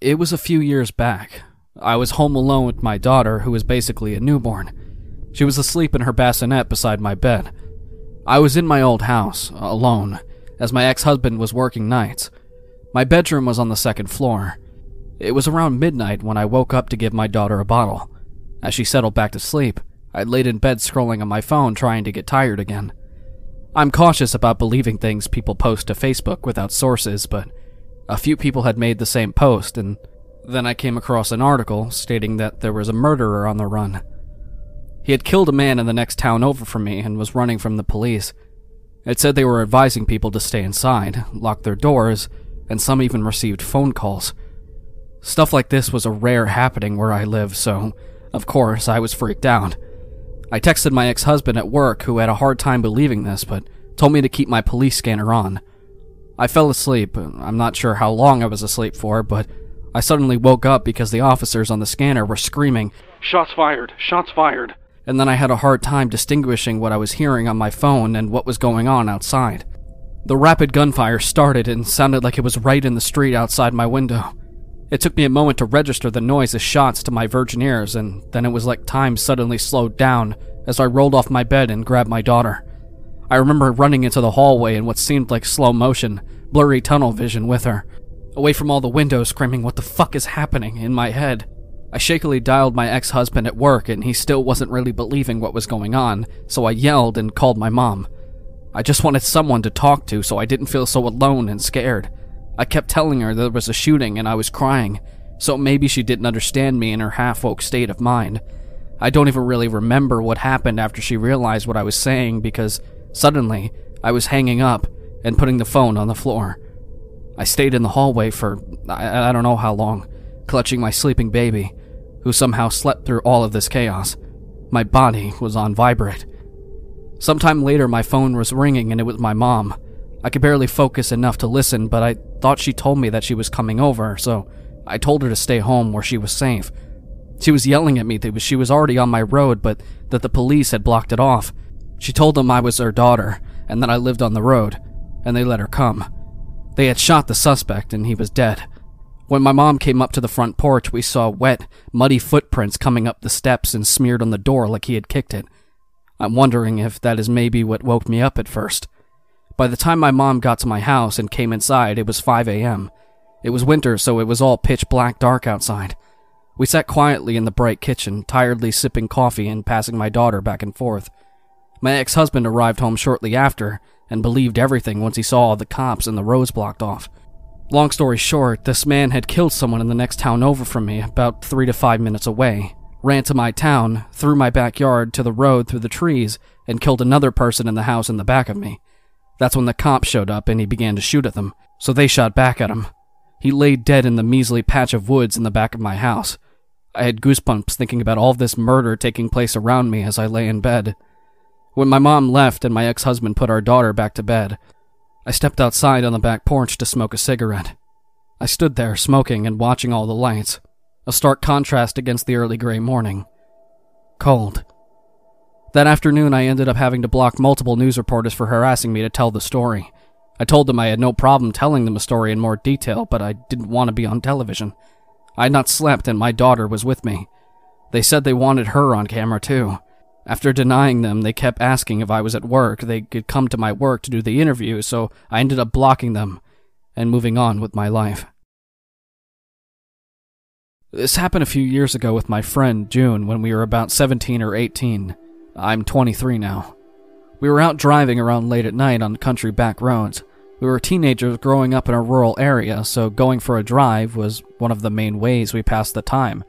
It was a few years back. I was home alone with my daughter, who was basically a newborn. She was asleep in her bassinet beside my bed. I was in my old house, alone, as my ex husband was working nights. My bedroom was on the second floor. It was around midnight when I woke up to give my daughter a bottle. As she settled back to sleep, I laid in bed scrolling on my phone trying to get tired again. I'm cautious about believing things people post to Facebook without sources, but a few people had made the same post, and then I came across an article stating that there was a murderer on the run. He had killed a man in the next town over from me and was running from the police. It said they were advising people to stay inside, lock their doors, and some even received phone calls. Stuff like this was a rare happening where I live, so, of course, I was freaked out. I texted my ex husband at work, who had a hard time believing this, but told me to keep my police scanner on. I fell asleep. I'm not sure how long I was asleep for, but I suddenly woke up because the officers on the scanner were screaming, Shots fired! Shots fired! And then I had a hard time distinguishing what I was hearing on my phone and what was going on outside. The rapid gunfire started and sounded like it was right in the street outside my window. It took me a moment to register the noise as shots to my virgin ears, and then it was like time suddenly slowed down as I rolled off my bed and grabbed my daughter. I remember running into the hallway in what seemed like slow motion, blurry tunnel vision with her, away from all the windows, screaming, What the fuck is happening? in my head. I shakily dialed my ex husband at work, and he still wasn't really believing what was going on, so I yelled and called my mom. I just wanted someone to talk to so I didn't feel so alone and scared. I kept telling her there was a shooting and I was crying, so maybe she didn't understand me in her half woke state of mind. I don't even really remember what happened after she realized what I was saying because suddenly I was hanging up and putting the phone on the floor. I stayed in the hallway for I, I don't know how long, clutching my sleeping baby, who somehow slept through all of this chaos. My body was on vibrate. Sometime later, my phone was ringing and it was my mom. I could barely focus enough to listen, but I thought she told me that she was coming over, so I told her to stay home where she was safe. She was yelling at me that she was already on my road, but that the police had blocked it off. She told them I was her daughter, and that I lived on the road, and they let her come. They had shot the suspect, and he was dead. When my mom came up to the front porch, we saw wet, muddy footprints coming up the steps and smeared on the door like he had kicked it. I'm wondering if that is maybe what woke me up at first. By the time my mom got to my house and came inside, it was 5 a.m. It was winter, so it was all pitch black dark outside. We sat quietly in the bright kitchen, tiredly sipping coffee and passing my daughter back and forth. My ex husband arrived home shortly after and believed everything once he saw the cops and the roads blocked off. Long story short, this man had killed someone in the next town over from me, about three to five minutes away, ran to my town, through my backyard to the road through the trees, and killed another person in the house in the back of me. That's when the cops showed up and he began to shoot at them, so they shot back at him. He lay dead in the measly patch of woods in the back of my house. I had goosebumps thinking about all this murder taking place around me as I lay in bed. When my mom left and my ex husband put our daughter back to bed, I stepped outside on the back porch to smoke a cigarette. I stood there smoking and watching all the lights, a stark contrast against the early gray morning. Cold, that afternoon, I ended up having to block multiple news reporters for harassing me to tell the story. I told them I had no problem telling them a story in more detail, but I didn't want to be on television. I had not slept, and my daughter was with me. They said they wanted her on camera, too. After denying them, they kept asking if I was at work. They could come to my work to do the interview, so I ended up blocking them and moving on with my life. This happened a few years ago with my friend June when we were about 17 or 18. I'm 23 now. We were out driving around late at night on country back roads. We were teenagers growing up in a rural area, so going for a drive was one of the main ways we passed the time.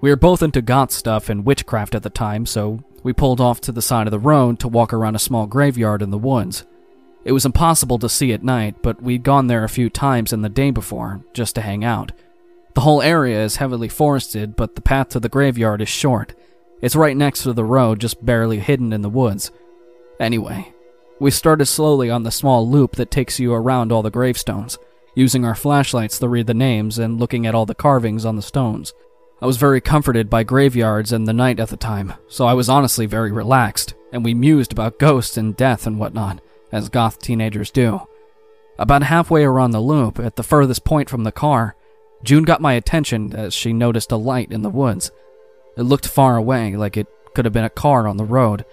We were both into goth stuff and witchcraft at the time, so we pulled off to the side of the road to walk around a small graveyard in the woods. It was impossible to see at night, but we'd gone there a few times in the day before, just to hang out. The whole area is heavily forested, but the path to the graveyard is short. It's right next to the road, just barely hidden in the woods. Anyway, we started slowly on the small loop that takes you around all the gravestones, using our flashlights to read the names and looking at all the carvings on the stones. I was very comforted by graveyards and the night at the time, so I was honestly very relaxed, and we mused about ghosts and death and whatnot, as goth teenagers do. About halfway around the loop, at the furthest point from the car, June got my attention as she noticed a light in the woods. It looked far away, like it could have been a car on the road,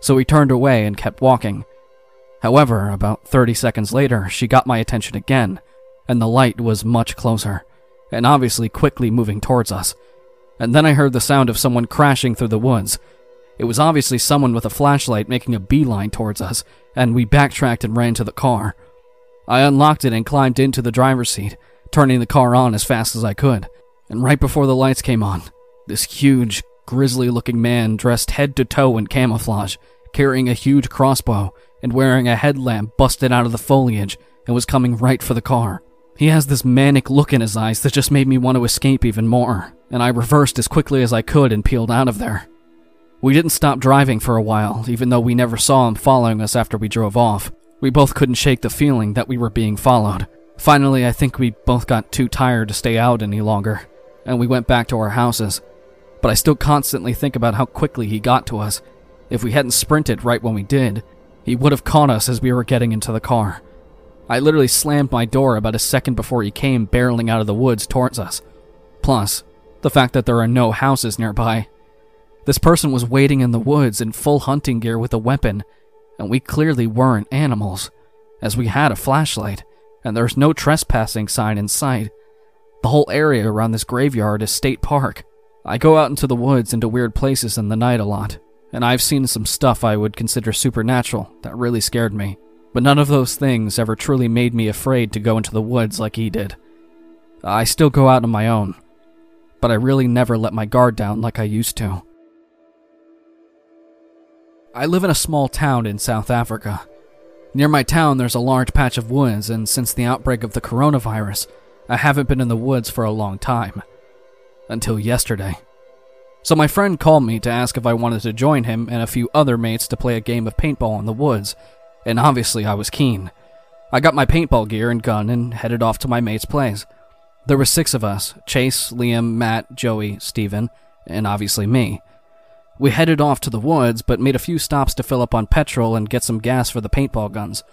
so we turned away and kept walking. However, about 30 seconds later, she got my attention again, and the light was much closer, and obviously quickly moving towards us. And then I heard the sound of someone crashing through the woods. It was obviously someone with a flashlight making a beeline towards us, and we backtracked and ran to the car. I unlocked it and climbed into the driver's seat, turning the car on as fast as I could. And right before the lights came on, this huge, grisly looking man dressed head to toe in camouflage, carrying a huge crossbow, and wearing a headlamp busted out of the foliage, and was coming right for the car. He has this manic look in his eyes that just made me want to escape even more, and I reversed as quickly as I could and peeled out of there. We didn't stop driving for a while, even though we never saw him following us after we drove off. We both couldn't shake the feeling that we were being followed. Finally, I think we both got too tired to stay out any longer, and we went back to our houses. But I still constantly think about how quickly he got to us. If we hadn't sprinted right when we did, he would have caught us as we were getting into the car. I literally slammed my door about a second before he came barreling out of the woods towards us. Plus, the fact that there are no houses nearby. This person was waiting in the woods in full hunting gear with a weapon, and we clearly weren't animals, as we had a flashlight, and there's no trespassing sign in sight. The whole area around this graveyard is state park. I go out into the woods into weird places in the night a lot, and I've seen some stuff I would consider supernatural that really scared me. But none of those things ever truly made me afraid to go into the woods like he did. I still go out on my own, but I really never let my guard down like I used to. I live in a small town in South Africa. Near my town, there's a large patch of woods, and since the outbreak of the coronavirus, I haven't been in the woods for a long time. Until yesterday. So my friend called me to ask if I wanted to join him and a few other mates to play a game of paintball in the woods, and obviously I was keen. I got my paintball gear and gun and headed off to my mate's place. There were six of us Chase, Liam, Matt, Joey, Steven, and obviously me. We headed off to the woods, but made a few stops to fill up on petrol and get some gas for the paintball guns.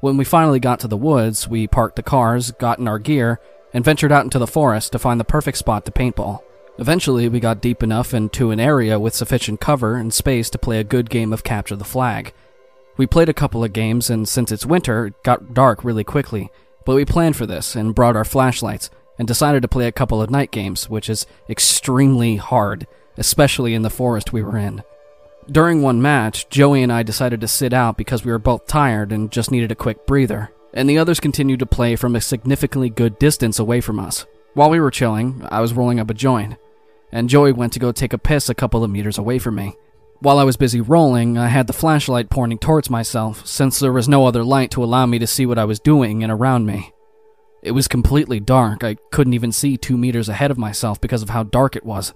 When we finally got to the woods, we parked the cars, got in our gear, and ventured out into the forest to find the perfect spot to paintball. Eventually, we got deep enough into an area with sufficient cover and space to play a good game of capture the flag. We played a couple of games, and since it's winter, it got dark really quickly, but we planned for this and brought our flashlights and decided to play a couple of night games, which is extremely hard especially in the forest we were in. During one match, Joey and I decided to sit out because we were both tired and just needed a quick breather, and the others continued to play from a significantly good distance away from us. While we were chilling, I was rolling up a joint, and Joey went to go take a piss a couple of meters away from me. While I was busy rolling, I had the flashlight pointing towards myself, since there was no other light to allow me to see what I was doing and around me. It was completely dark, I couldn't even see two meters ahead of myself because of how dark it was.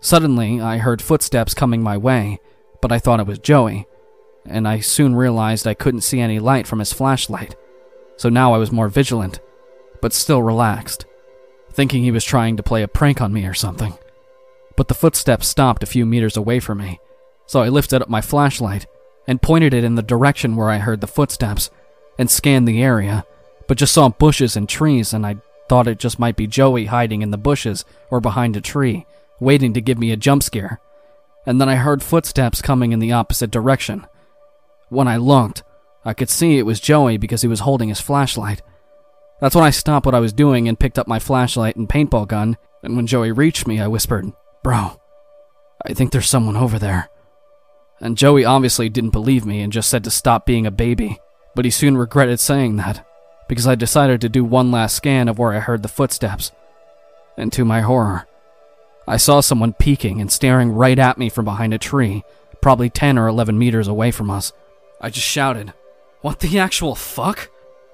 Suddenly, I heard footsteps coming my way, but I thought it was Joey, and I soon realized I couldn't see any light from his flashlight, so now I was more vigilant, but still relaxed, thinking he was trying to play a prank on me or something. But the footsteps stopped a few meters away from me, so I lifted up my flashlight and pointed it in the direction where I heard the footsteps and scanned the area, but just saw bushes and trees, and I thought it just might be Joey hiding in the bushes or behind a tree waiting to give me a jump scare, and then I heard footsteps coming in the opposite direction. When I looked, I could see it was Joey because he was holding his flashlight. That's when I stopped what I was doing and picked up my flashlight and paintball gun, and when Joey reached me, I whispered, Bro, I think there's someone over there. And Joey obviously didn't believe me and just said to stop being a baby, but he soon regretted saying that, because I decided to do one last scan of where I heard the footsteps. And to my horror, I saw someone peeking and staring right at me from behind a tree, probably 10 or 11 meters away from us. I just shouted, What the actual fuck?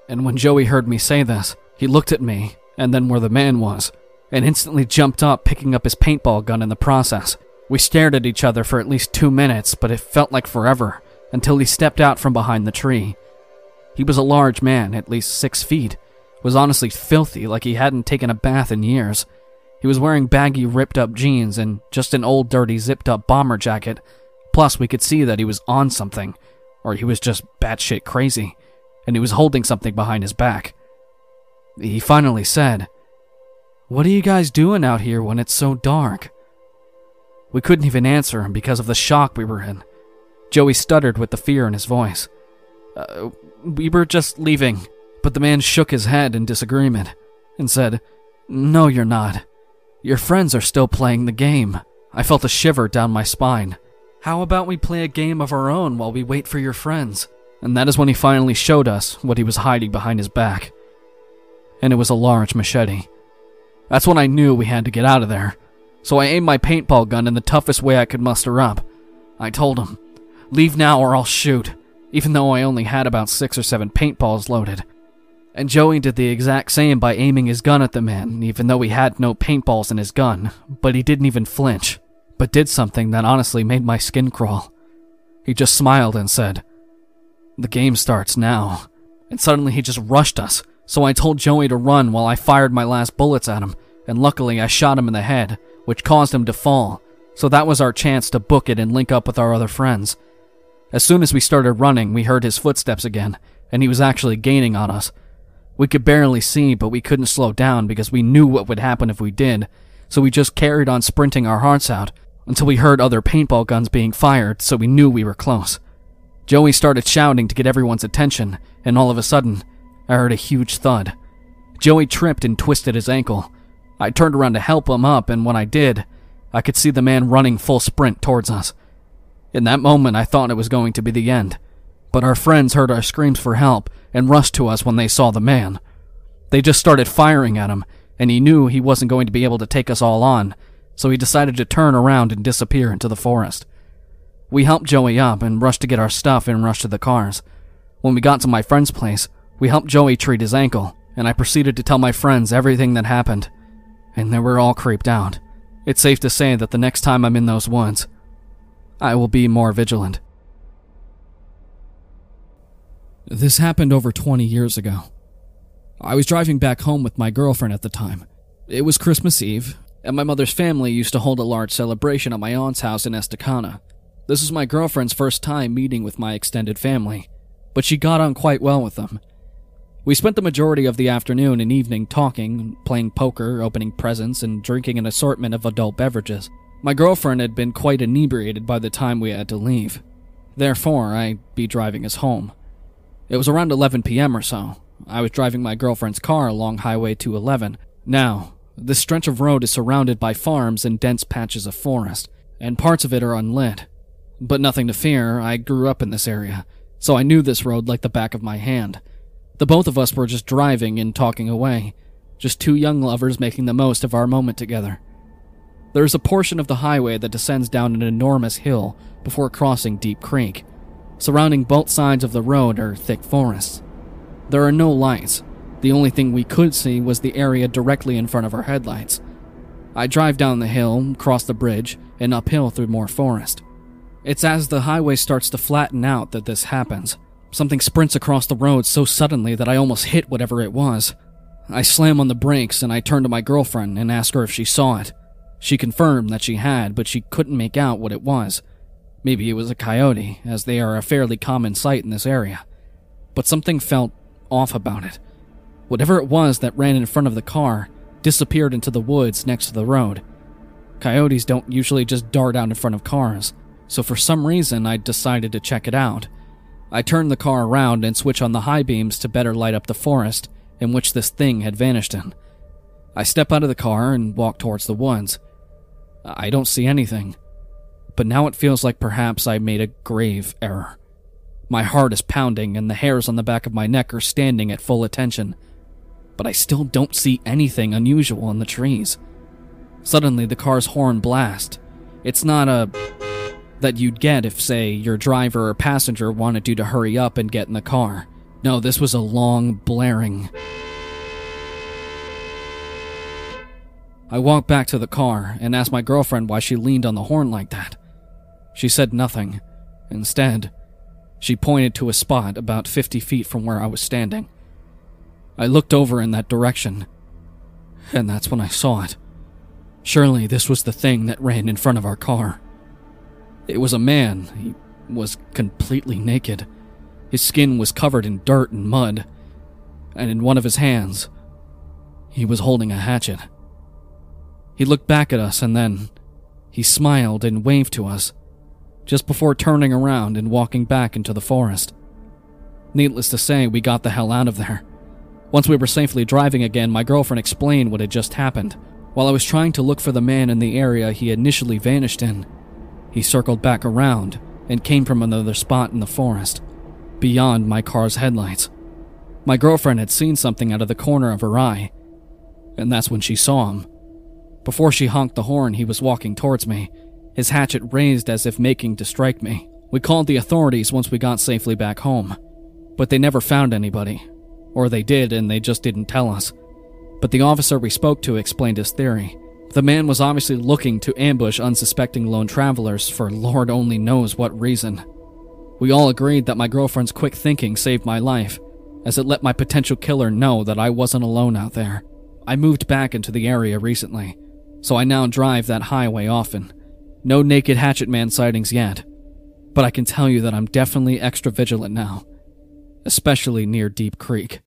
And when Joey heard me say this, he looked at me and then where the man was, and instantly jumped up, picking up his paintball gun in the process. We stared at each other for at least two minutes, but it felt like forever, until he stepped out from behind the tree. He was a large man, at least six feet, was honestly filthy like he hadn't taken a bath in years. He was wearing baggy, ripped up jeans and just an old, dirty, zipped up bomber jacket. Plus, we could see that he was on something, or he was just batshit crazy, and he was holding something behind his back. He finally said, What are you guys doing out here when it's so dark? We couldn't even answer him because of the shock we were in. Joey stuttered with the fear in his voice. Uh, we were just leaving, but the man shook his head in disagreement and said, No, you're not. Your friends are still playing the game. I felt a shiver down my spine. How about we play a game of our own while we wait for your friends? And that is when he finally showed us what he was hiding behind his back. And it was a large machete. That's when I knew we had to get out of there. So I aimed my paintball gun in the toughest way I could muster up. I told him, Leave now or I'll shoot, even though I only had about six or seven paintballs loaded. And Joey did the exact same by aiming his gun at the man, even though he had no paintballs in his gun, but he didn't even flinch but did something that honestly made my skin crawl. He just smiled and said, The game starts now. And suddenly he just rushed us, so I told Joey to run while I fired my last bullets at him, and luckily I shot him in the head, which caused him to fall, so that was our chance to book it and link up with our other friends. As soon as we started running, we heard his footsteps again, and he was actually gaining on us. We could barely see, but we couldn't slow down because we knew what would happen if we did, so we just carried on sprinting our hearts out until we heard other paintball guns being fired, so we knew we were close. Joey started shouting to get everyone's attention, and all of a sudden, I heard a huge thud. Joey tripped and twisted his ankle. I turned around to help him up, and when I did, I could see the man running full sprint towards us. In that moment, I thought it was going to be the end, but our friends heard our screams for help and rushed to us when they saw the man. They just started firing at him, and he knew he wasn't going to be able to take us all on, so he decided to turn around and disappear into the forest. We helped Joey up and rushed to get our stuff and rushed to the cars. When we got to my friend's place, we helped Joey treat his ankle, and I proceeded to tell my friends everything that happened. And they were all creeped out. It's safe to say that the next time I'm in those woods, I will be more vigilant. This happened over 20 years ago. I was driving back home with my girlfriend at the time. It was Christmas Eve, and my mother's family used to hold a large celebration at my aunt's house in Estacada. This was my girlfriend's first time meeting with my extended family, but she got on quite well with them. We spent the majority of the afternoon and evening talking, playing poker, opening presents, and drinking an assortment of adult beverages. My girlfriend had been quite inebriated by the time we had to leave. Therefore, I'd be driving us home. It was around 11 p.m. or so. I was driving my girlfriend's car along Highway 211. Now, this stretch of road is surrounded by farms and dense patches of forest, and parts of it are unlit. But nothing to fear, I grew up in this area, so I knew this road like the back of my hand. The both of us were just driving and talking away, just two young lovers making the most of our moment together. There is a portion of the highway that descends down an enormous hill before crossing Deep Creek. Surrounding both sides of the road are thick forests. There are no lights, the only thing we could see was the area directly in front of our headlights. I drive down the hill, cross the bridge, and uphill through more forest. It's as the highway starts to flatten out that this happens. Something sprints across the road so suddenly that I almost hit whatever it was. I slam on the brakes and I turn to my girlfriend and ask her if she saw it. She confirmed that she had, but she couldn't make out what it was. Maybe it was a coyote, as they are a fairly common sight in this area. But something felt off about it. Whatever it was that ran in front of the car disappeared into the woods next to the road. Coyotes don't usually just dart out in front of cars, so for some reason I decided to check it out. I turned the car around and switched on the high beams to better light up the forest in which this thing had vanished in. I step out of the car and walk towards the woods. I don't see anything, but now it feels like perhaps I made a grave error. My heart is pounding and the hairs on the back of my neck are standing at full attention but I still don't see anything unusual in the trees. Suddenly, the car's horn blasts. It's not a that you'd get if, say, your driver or passenger wanted you to hurry up and get in the car. No, this was a long, blaring. I walked back to the car and asked my girlfriend why she leaned on the horn like that. She said nothing. Instead, she pointed to a spot about 50 feet from where I was standing. I looked over in that direction, and that's when I saw it. Surely this was the thing that ran in front of our car. It was a man. He was completely naked. His skin was covered in dirt and mud, and in one of his hands, he was holding a hatchet. He looked back at us and then he smiled and waved to us, just before turning around and walking back into the forest. Needless to say, we got the hell out of there. Once we were safely driving again, my girlfriend explained what had just happened. While I was trying to look for the man in the area he initially vanished in, he circled back around and came from another spot in the forest, beyond my car's headlights. My girlfriend had seen something out of the corner of her eye, and that's when she saw him. Before she honked the horn, he was walking towards me, his hatchet raised as if making to strike me. We called the authorities once we got safely back home, but they never found anybody. Or they did, and they just didn't tell us. But the officer we spoke to explained his theory. The man was obviously looking to ambush unsuspecting lone travelers for Lord only knows what reason. We all agreed that my girlfriend's quick thinking saved my life, as it let my potential killer know that I wasn't alone out there. I moved back into the area recently, so I now drive that highway often. No naked hatchet man sightings yet, but I can tell you that I'm definitely extra vigilant now, especially near Deep Creek.